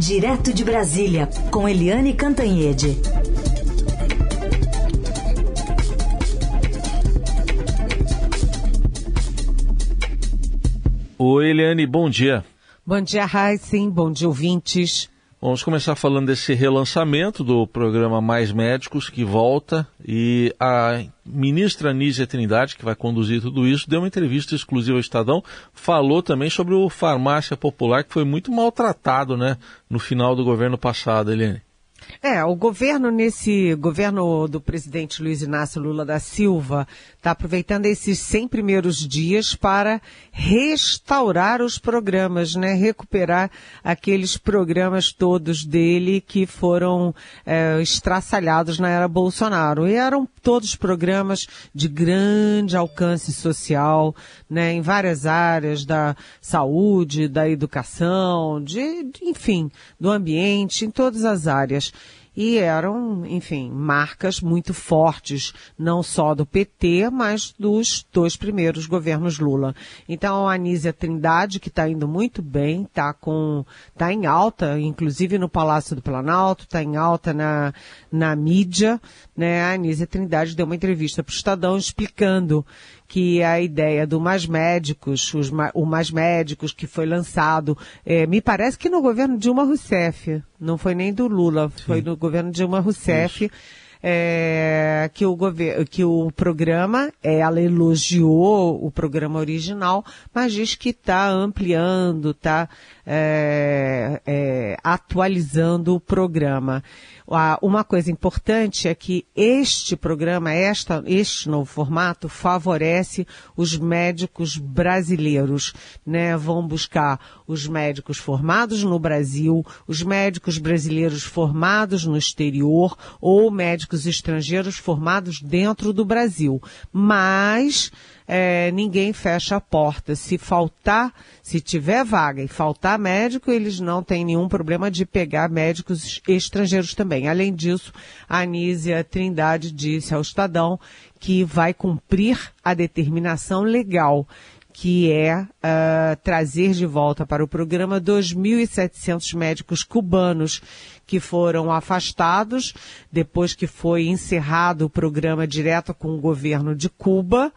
Direto de Brasília, com Eliane Cantanhede. Oi, Eliane, bom dia. Bom dia, Heisen. Bom dia, ouvintes. Vamos começar falando desse relançamento do programa Mais Médicos, que volta, e a ministra Nízia Trindade, que vai conduzir tudo isso, deu uma entrevista exclusiva ao Estadão, falou também sobre o farmácia popular, que foi muito maltratado né, no final do governo passado, Eliane. É, o governo nesse governo do presidente Luiz Inácio Lula da Silva está aproveitando esses 100 primeiros dias para restaurar os programas, né? Recuperar aqueles programas todos dele que foram é, estraçalhados na era Bolsonaro. E eram todos programas de grande alcance social, né? Em várias áreas da saúde, da educação, de, de enfim, do ambiente, em todas as áreas e eram, enfim, marcas muito fortes, não só do PT, mas dos dois primeiros governos Lula. Então a Anísia Trindade, que está indo muito bem, está com, tá em alta, inclusive no Palácio do Planalto, está em alta na, na mídia, né? A Anísia Trindade deu uma entrevista para o Estadão explicando que a ideia do Mais Médicos, os, o Mais Médicos que foi lançado, é, me parece que no governo Dilma Rousseff, não foi nem do Lula, Sim. foi no governo Dilma Rousseff. Isso é, que, o que o programa, é, ela elogiou o programa original, mas diz que está ampliando, está é, é, atualizando o programa. Uma coisa importante é que este programa, esta, este novo formato, favorece os médicos brasileiros, né? Vão buscar os médicos formados no Brasil, os médicos brasileiros formados no exterior ou médicos estrangeiros formados dentro do Brasil. Mas é, ninguém fecha a porta. Se faltar, se tiver vaga e faltar médico, eles não têm nenhum problema de pegar médicos estrangeiros também. Além disso, a Anísia Trindade disse ao Estadão que vai cumprir a determinação legal que é uh, trazer de volta para o programa 2.700 médicos cubanos que foram afastados depois que foi encerrado o programa direto com o governo de Cuba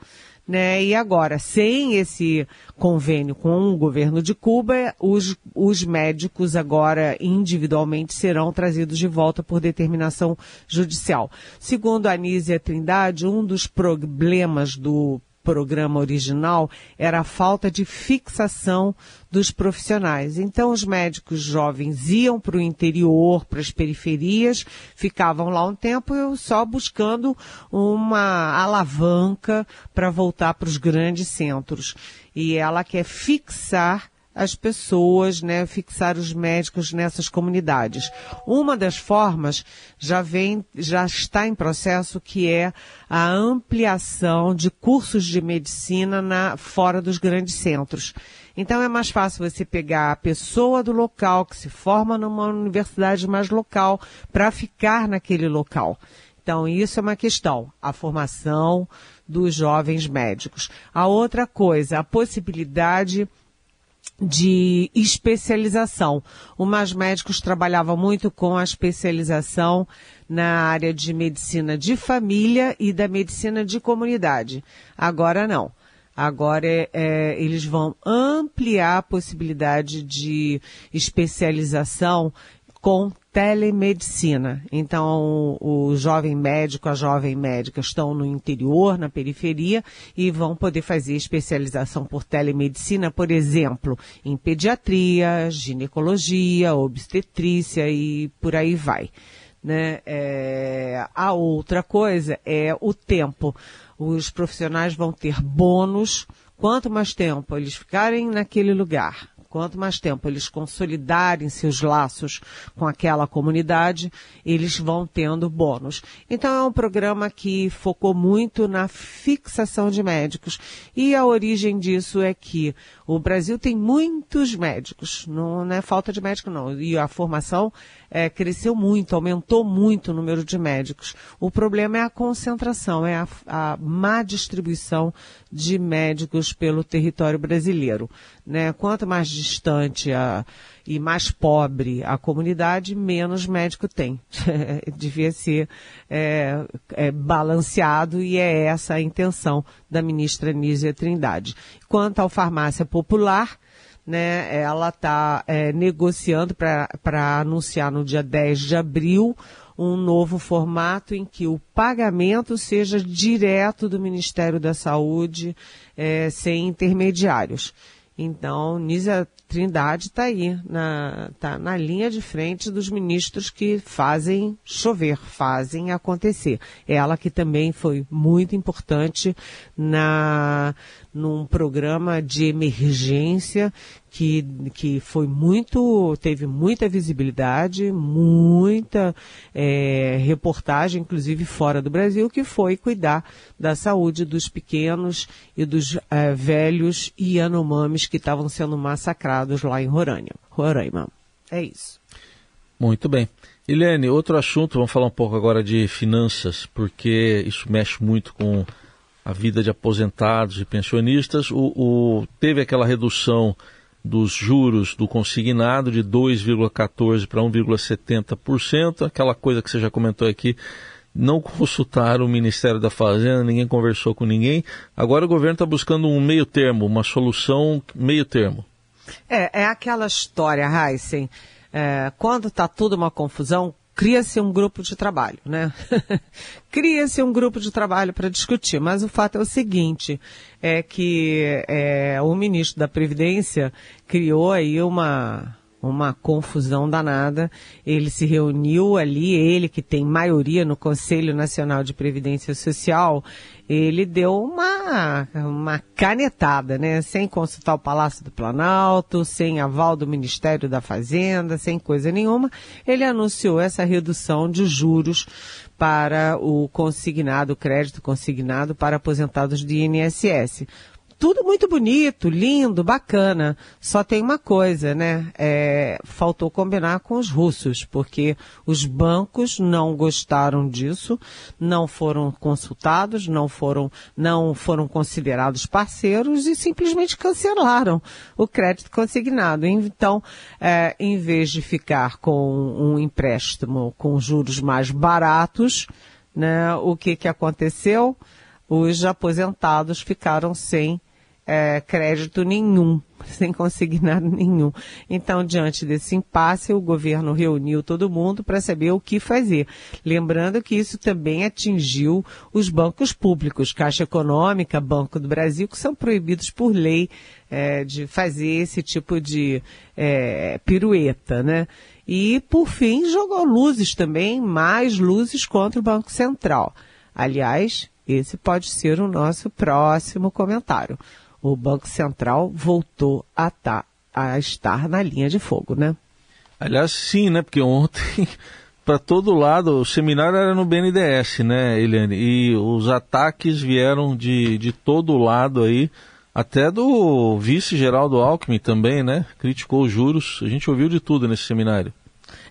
né? E agora, sem esse convênio com o governo de Cuba, os, os médicos agora individualmente serão trazidos de volta por determinação judicial. Segundo a Anísia Trindade, um dos problemas do programa original era a falta de fixação dos profissionais. Então, os médicos jovens iam para o interior, para as periferias, ficavam lá um tempo só buscando uma alavanca para voltar para os grandes centros. E ela quer fixar as pessoas, né, fixar os médicos nessas comunidades. Uma das formas já vem, já está em processo que é a ampliação de cursos de medicina na, fora dos grandes centros. Então é mais fácil você pegar a pessoa do local que se forma numa universidade mais local para ficar naquele local. Então isso é uma questão, a formação dos jovens médicos. A outra coisa, a possibilidade de especialização. O Mais Médicos trabalhava muito com a especialização na área de medicina de família e da medicina de comunidade. Agora não. Agora é, é, eles vão ampliar a possibilidade de especialização com telemedicina. Então, o jovem médico, a jovem médica estão no interior, na periferia, e vão poder fazer especialização por telemedicina, por exemplo, em pediatria, ginecologia, obstetrícia e por aí vai. Né? É, a outra coisa é o tempo. Os profissionais vão ter bônus. Quanto mais tempo eles ficarem naquele lugar, Quanto mais tempo eles consolidarem seus laços com aquela comunidade, eles vão tendo bônus. Então é um programa que focou muito na fixação de médicos. E a origem disso é que o Brasil tem muitos médicos, não, não é falta de médico não. E a formação é, cresceu muito, aumentou muito o número de médicos. O problema é a concentração, é a, a má distribuição de médicos pelo território brasileiro. Né? Quanto mais distante a, e mais pobre a comunidade, menos médico tem. Devia ser é, é, balanceado e é essa a intenção da ministra Nízia Trindade. Quanto ao farmácia popular, né, ela está é, negociando para anunciar no dia 10 de abril um novo formato em que o pagamento seja direto do Ministério da Saúde, é, sem intermediários. Então, Nízia Trindade está aí, na, tá na linha de frente dos ministros que fazem chover, fazem acontecer. Ela que também foi muito importante na, num programa de emergência que, que foi muito, teve muita visibilidade, muita é, reportagem, inclusive fora do Brasil, que foi cuidar da saúde dos pequenos e dos é, velhos Yanomamis que estavam sendo massacrados lá em Roraima. Roraima. É isso. Muito bem. Helene, outro assunto, vamos falar um pouco agora de finanças, porque isso mexe muito com a vida de aposentados e pensionistas. O, o teve aquela redução dos juros do consignado de 2,14% para 1,70%, aquela coisa que você já comentou aqui, não consultaram o Ministério da Fazenda, ninguém conversou com ninguém. Agora o governo está buscando um meio termo, uma solução meio termo. É, é aquela história, Heisen, é, quando está tudo uma confusão, cria-se um grupo de trabalho, né? cria-se um grupo de trabalho para discutir, mas o fato é o seguinte, é que é, o ministro da Previdência criou aí uma uma confusão danada. Ele se reuniu ali, ele que tem maioria no Conselho Nacional de Previdência Social, ele deu uma, uma canetada, né? Sem consultar o Palácio do Planalto, sem aval do Ministério da Fazenda, sem coisa nenhuma. Ele anunciou essa redução de juros para o consignado, o crédito consignado para aposentados de INSS tudo muito bonito, lindo, bacana. Só tem uma coisa, né? É, faltou combinar com os russos, porque os bancos não gostaram disso, não foram consultados, não foram, não foram considerados parceiros e simplesmente cancelaram o crédito consignado. Então, é, em vez de ficar com um empréstimo com juros mais baratos, né? O que que aconteceu? Os aposentados ficaram sem é, crédito nenhum, sem consignado nenhum. Então, diante desse impasse, o governo reuniu todo mundo para saber o que fazer. Lembrando que isso também atingiu os bancos públicos, Caixa Econômica, Banco do Brasil, que são proibidos por lei é, de fazer esse tipo de é, pirueta, né? E, por fim, jogou luzes também, mais luzes contra o Banco Central. Aliás, esse pode ser o nosso próximo comentário o Banco Central voltou a, tá, a estar na linha de fogo, né? Aliás, sim, né? Porque ontem, para todo lado, o seminário era no BNDES, né, Eliane? E os ataques vieram de, de todo lado aí, até do vice-geral do Alckmin também, né? Criticou os juros. A gente ouviu de tudo nesse seminário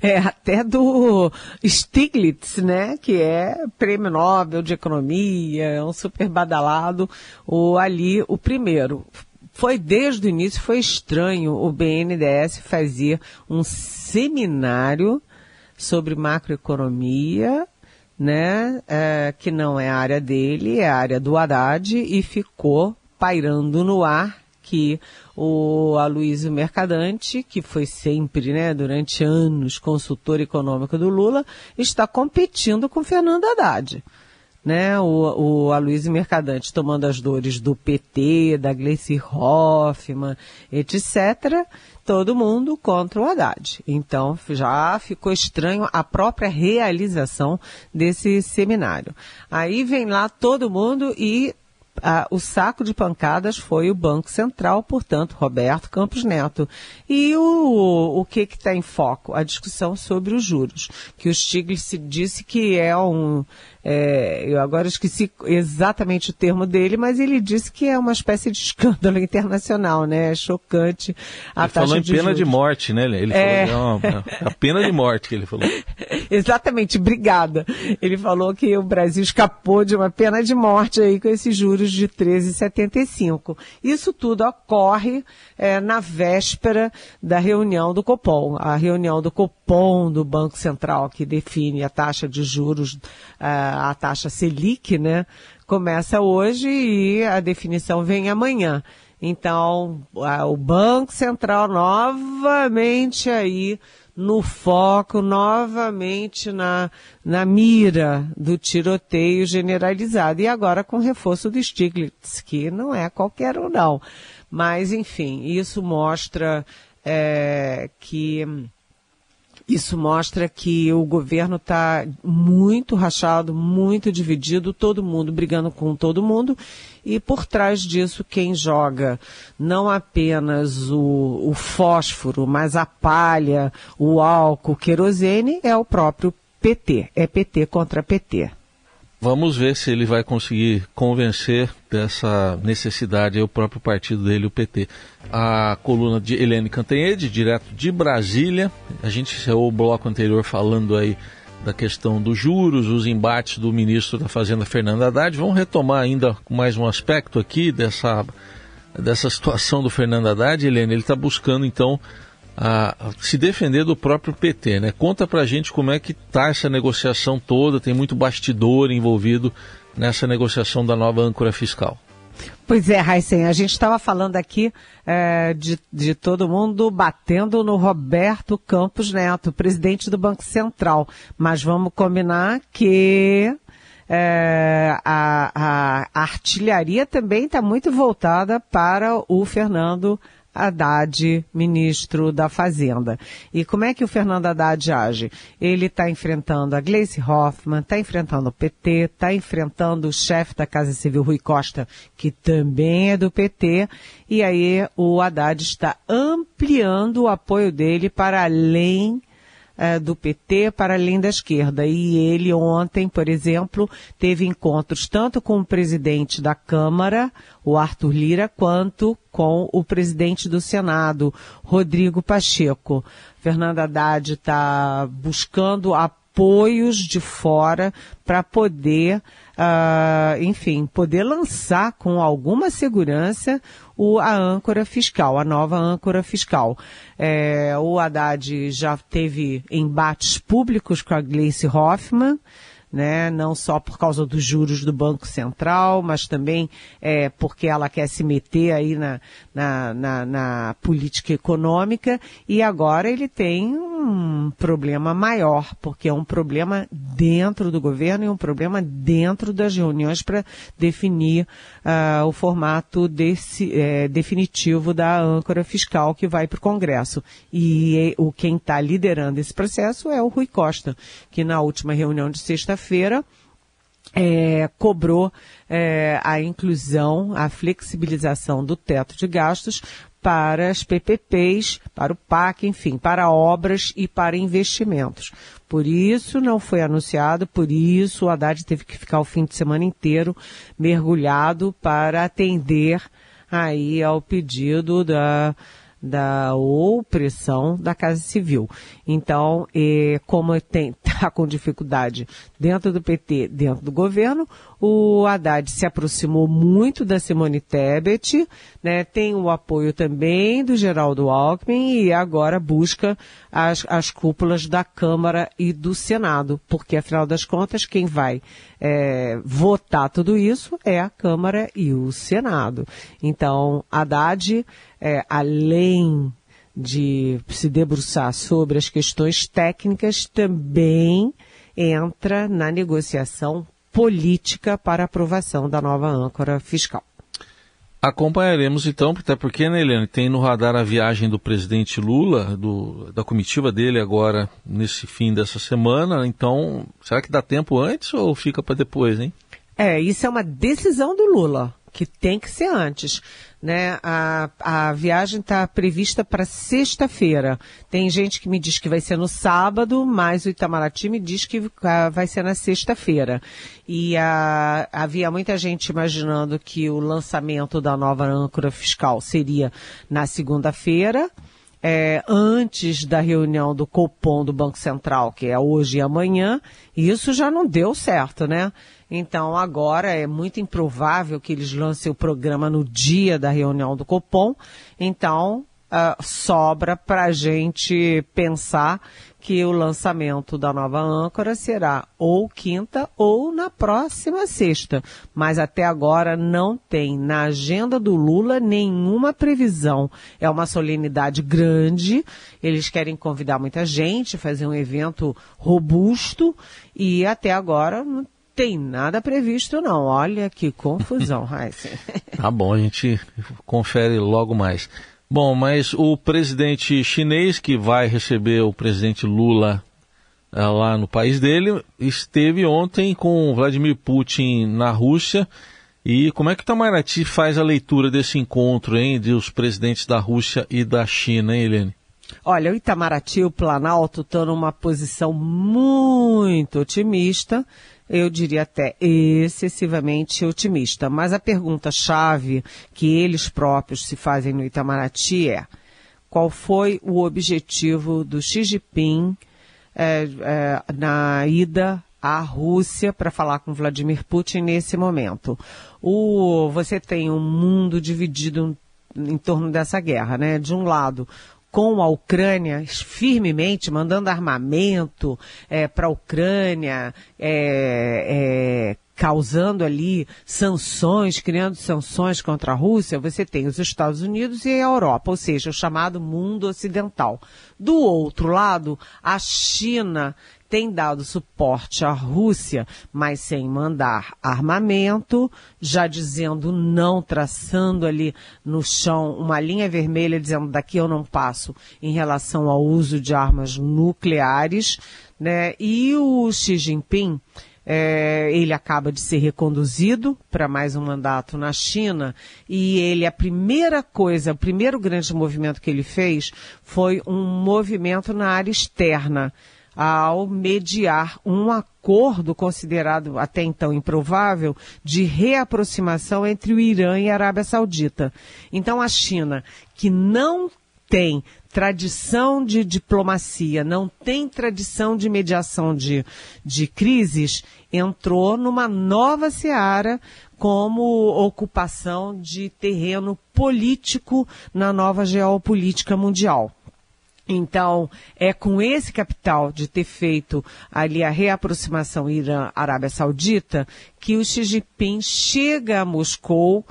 é, até do Stiglitz, né, que é prêmio Nobel de Economia, é um super badalado, o ali, o primeiro. Foi desde o início, foi estranho o BNDES fazer um seminário sobre macroeconomia, né, é, que não é a área dele, é a área do Haddad, e ficou pairando no ar que o Aloysio Mercadante, que foi sempre, né, durante anos, consultor econômico do Lula, está competindo com Fernando Haddad. Né, o, o Aloysio Mercadante tomando as dores do PT, da Gleice Hoffmann, etc., todo mundo contra o Haddad. Então, já ficou estranho a própria realização desse seminário. Aí vem lá todo mundo e ah, o saco de pancadas foi o Banco Central, portanto, Roberto Campos Neto. E o, o que está em foco? A discussão sobre os juros, que o Stiglitz disse que é um, é, eu agora esqueci exatamente o termo dele, mas ele disse que é uma espécie de escândalo internacional, né? É chocante a ele taxa falou em de pena juros. de morte, né? Ele É. falou, não, a pena de morte que ele falou. Exatamente, obrigada. Ele falou que o Brasil escapou de uma pena de morte aí com esses juros de 13,75. Isso tudo ocorre é, na véspera da reunião do Copom. A reunião do Copom, do Banco Central, que define a taxa de juros, a taxa Selic, né? Começa hoje e a definição vem amanhã. Então, o Banco Central novamente aí no foco, novamente na, na mira do tiroteio generalizado. E agora com reforço do Stiglitz, que não é qualquer um não. Mas, enfim, isso mostra é, que isso mostra que o governo está muito rachado, muito dividido, todo mundo brigando com todo mundo, e por trás disso quem joga não apenas o, o fósforo, mas a palha, o álcool, o querosene é o próprio PT. É PT contra PT. Vamos ver se ele vai conseguir convencer dessa necessidade o próprio partido dele, o PT. A coluna de Helene Cantanhede, direto de Brasília. A gente encerrou o bloco anterior falando aí da questão dos juros, os embates do ministro da Fazenda, Fernando Haddad. Vamos retomar ainda mais um aspecto aqui dessa, dessa situação do Fernando Haddad, Helene. Ele está buscando, então, a, se defender do próprio PT, né? Conta pra gente como é que tá essa negociação toda, tem muito bastidor envolvido nessa negociação da nova âncora fiscal. Pois é, Raíssen, a gente estava falando aqui é, de, de todo mundo batendo no Roberto Campos Neto, presidente do Banco Central. Mas vamos combinar que é, a, a, a artilharia também está muito voltada para o Fernando Haddad, ministro da Fazenda. E como é que o Fernando Haddad age? Ele está enfrentando a Gleice Hoffmann, está enfrentando o PT, está enfrentando o chefe da Casa Civil, Rui Costa, que também é do PT, e aí o Haddad está ampliando o apoio dele para além é, do PT para além da esquerda. E ele ontem, por exemplo, teve encontros tanto com o presidente da Câmara, o Arthur Lira, quanto com o presidente do Senado, Rodrigo Pacheco. Fernanda Haddad está buscando apoios de fora para poder, uh, enfim, poder lançar com alguma segurança o, a âncora fiscal, a nova âncora fiscal. É, o Haddad já teve embates públicos com a Gleice Hoffmann, né? Não só por causa dos juros do Banco Central, mas também é, porque ela quer se meter aí na, na, na, na política econômica e agora ele tem um problema maior, porque é um problema dentro do governo e um problema dentro das reuniões para definir uh, o formato desse, é, definitivo da âncora fiscal que vai para o Congresso. E o quem está liderando esse processo é o Rui Costa, que na última reunião de sexta-feira é, cobrou é, a inclusão, a flexibilização do teto de gastos para as PPPs, para o PAC, enfim, para obras e para investimentos. Por isso não foi anunciado, por isso o Haddad teve que ficar o fim de semana inteiro mergulhado para atender aí ao pedido da da opressão da Casa Civil. Então, eh, como está com dificuldade dentro do PT, dentro do governo, o Haddad se aproximou muito da Simone Tebet, né, tem o apoio também do Geraldo Alckmin e agora busca as, as cúpulas da Câmara e do Senado, porque afinal das contas quem vai é, votar tudo isso é a Câmara e o Senado. Então, Haddad, é, além de se debruçar sobre as questões técnicas, também entra na negociação política para aprovação da nova âncora fiscal. Acompanharemos então, até porque, né, Helene, tem no radar a viagem do presidente Lula, do, da comitiva dele agora nesse fim dessa semana. Então, será que dá tempo antes ou fica para depois, hein? É, isso é uma decisão do Lula que tem que ser antes. Né? A, a viagem está prevista para sexta-feira. Tem gente que me diz que vai ser no sábado, mas o Itamaraty me diz que vai ser na sexta-feira. E uh, havia muita gente imaginando que o lançamento da nova âncora fiscal seria na segunda-feira é, antes da reunião do Copom do Banco Central, que é hoje e amanhã, e isso já não deu certo, né? Então agora é muito improvável que eles lancem o programa no dia da reunião do Copom. Então uh, sobra para a gente pensar que o lançamento da nova âncora será ou quinta ou na próxima sexta. Mas até agora não tem na agenda do Lula nenhuma previsão. É uma solenidade grande, eles querem convidar muita gente, fazer um evento robusto e até agora não tem nada previsto não. Olha que confusão, Raíssa. tá bom, a gente confere logo mais. Bom, mas o presidente chinês que vai receber o presidente Lula uh, lá no país dele esteve ontem com Vladimir Putin na Rússia. E como é que o Itamaraty faz a leitura desse encontro, hein, dos presidentes da Rússia e da China, hein, Helene? Olha, o Itamaraty o Planalto estão numa posição muito otimista eu diria até excessivamente otimista. Mas a pergunta-chave que eles próprios se fazem no Itamaraty é qual foi o objetivo do Xi Jinping é, é, na ida à Rússia para falar com Vladimir Putin nesse momento. O, você tem um mundo dividido em torno dessa guerra, né? De um lado, com a Ucrânia firmemente, mandando armamento é, para a Ucrânia, é, é, causando ali sanções, criando sanções contra a Rússia, você tem os Estados Unidos e a Europa, ou seja, o chamado mundo ocidental. Do outro lado, a China tem dado suporte à Rússia, mas sem mandar armamento, já dizendo não, traçando ali no chão uma linha vermelha, dizendo daqui eu não passo em relação ao uso de armas nucleares, né? E o Xi Jinping, é, ele acaba de ser reconduzido para mais um mandato na China e ele, a primeira coisa, o primeiro grande movimento que ele fez foi um movimento na área externa ao mediar um acordo considerado até então improvável de reaproximação entre o Irã e a Arábia Saudita. Então a China, que não tem tradição de diplomacia, não tem tradição de mediação de, de crises, entrou numa nova seara como ocupação de terreno político na nova geopolítica mundial. Então, é com esse capital de ter feito ali a reaproximação Irã-Arábia Saudita que o Xi Jinping chega a Moscou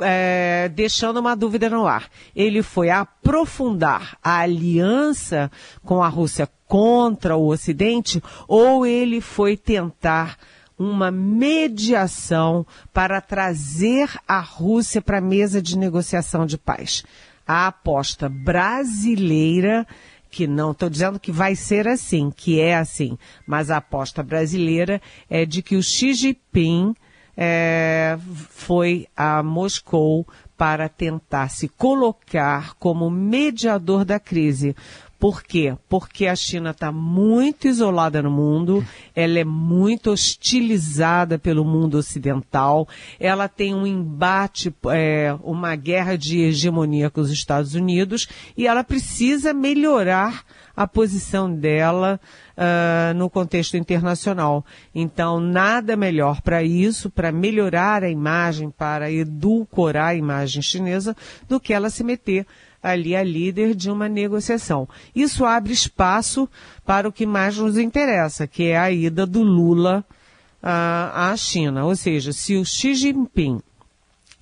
é, deixando uma dúvida no ar. Ele foi aprofundar a aliança com a Rússia contra o Ocidente ou ele foi tentar uma mediação para trazer a Rússia para a mesa de negociação de paz? A aposta brasileira, que não estou dizendo que vai ser assim, que é assim, mas a aposta brasileira é de que o Xi Jinping é, foi a Moscou para tentar se colocar como mediador da crise. Por quê? Porque a China está muito isolada no mundo, ela é muito hostilizada pelo mundo ocidental, ela tem um embate, é, uma guerra de hegemonia com os Estados Unidos e ela precisa melhorar a posição dela uh, no contexto internacional. Então, nada melhor para isso, para melhorar a imagem, para edulcorar a imagem chinesa, do que ela se meter ali a líder de uma negociação. Isso abre espaço para o que mais nos interessa, que é a ida do Lula uh, à China. Ou seja, se o Xi Jinping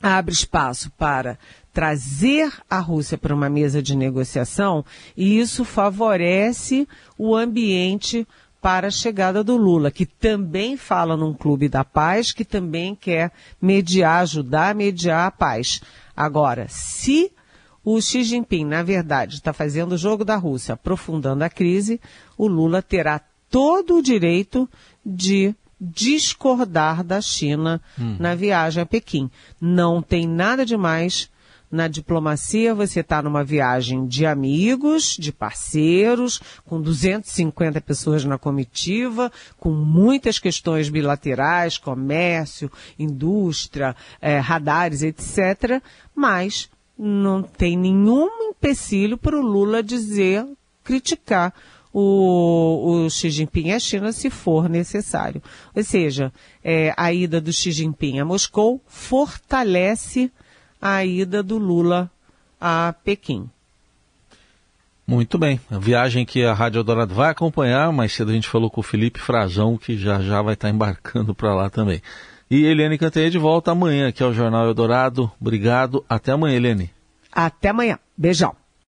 abre espaço para trazer a Rússia para uma mesa de negociação, e isso favorece o ambiente para a chegada do Lula, que também fala num clube da paz, que também quer mediar, ajudar a mediar a paz. Agora, se o Xi Jinping, na verdade, está fazendo o jogo da Rússia, aprofundando a crise, o Lula terá todo o direito de discordar da China hum. na viagem a Pequim. Não tem nada de mais na diplomacia, você está numa viagem de amigos, de parceiros, com 250 pessoas na comitiva, com muitas questões bilaterais, comércio, indústria, eh, radares, etc. Mas não tem nenhum empecilho para o Lula dizer, criticar o, o Xi Jinping à China se for necessário. Ou seja, é, a ida do Xi Jinping a Moscou fortalece a ida do Lula a Pequim. Muito bem. A viagem que a Rádio Eldorado vai acompanhar, mais cedo a gente falou com o Felipe Frazão, que já já vai estar embarcando para lá também. E Cantanhede de volta amanhã aqui ao Jornal Eldorado. Obrigado. Até amanhã, Eliane. Até amanhã. Beijão.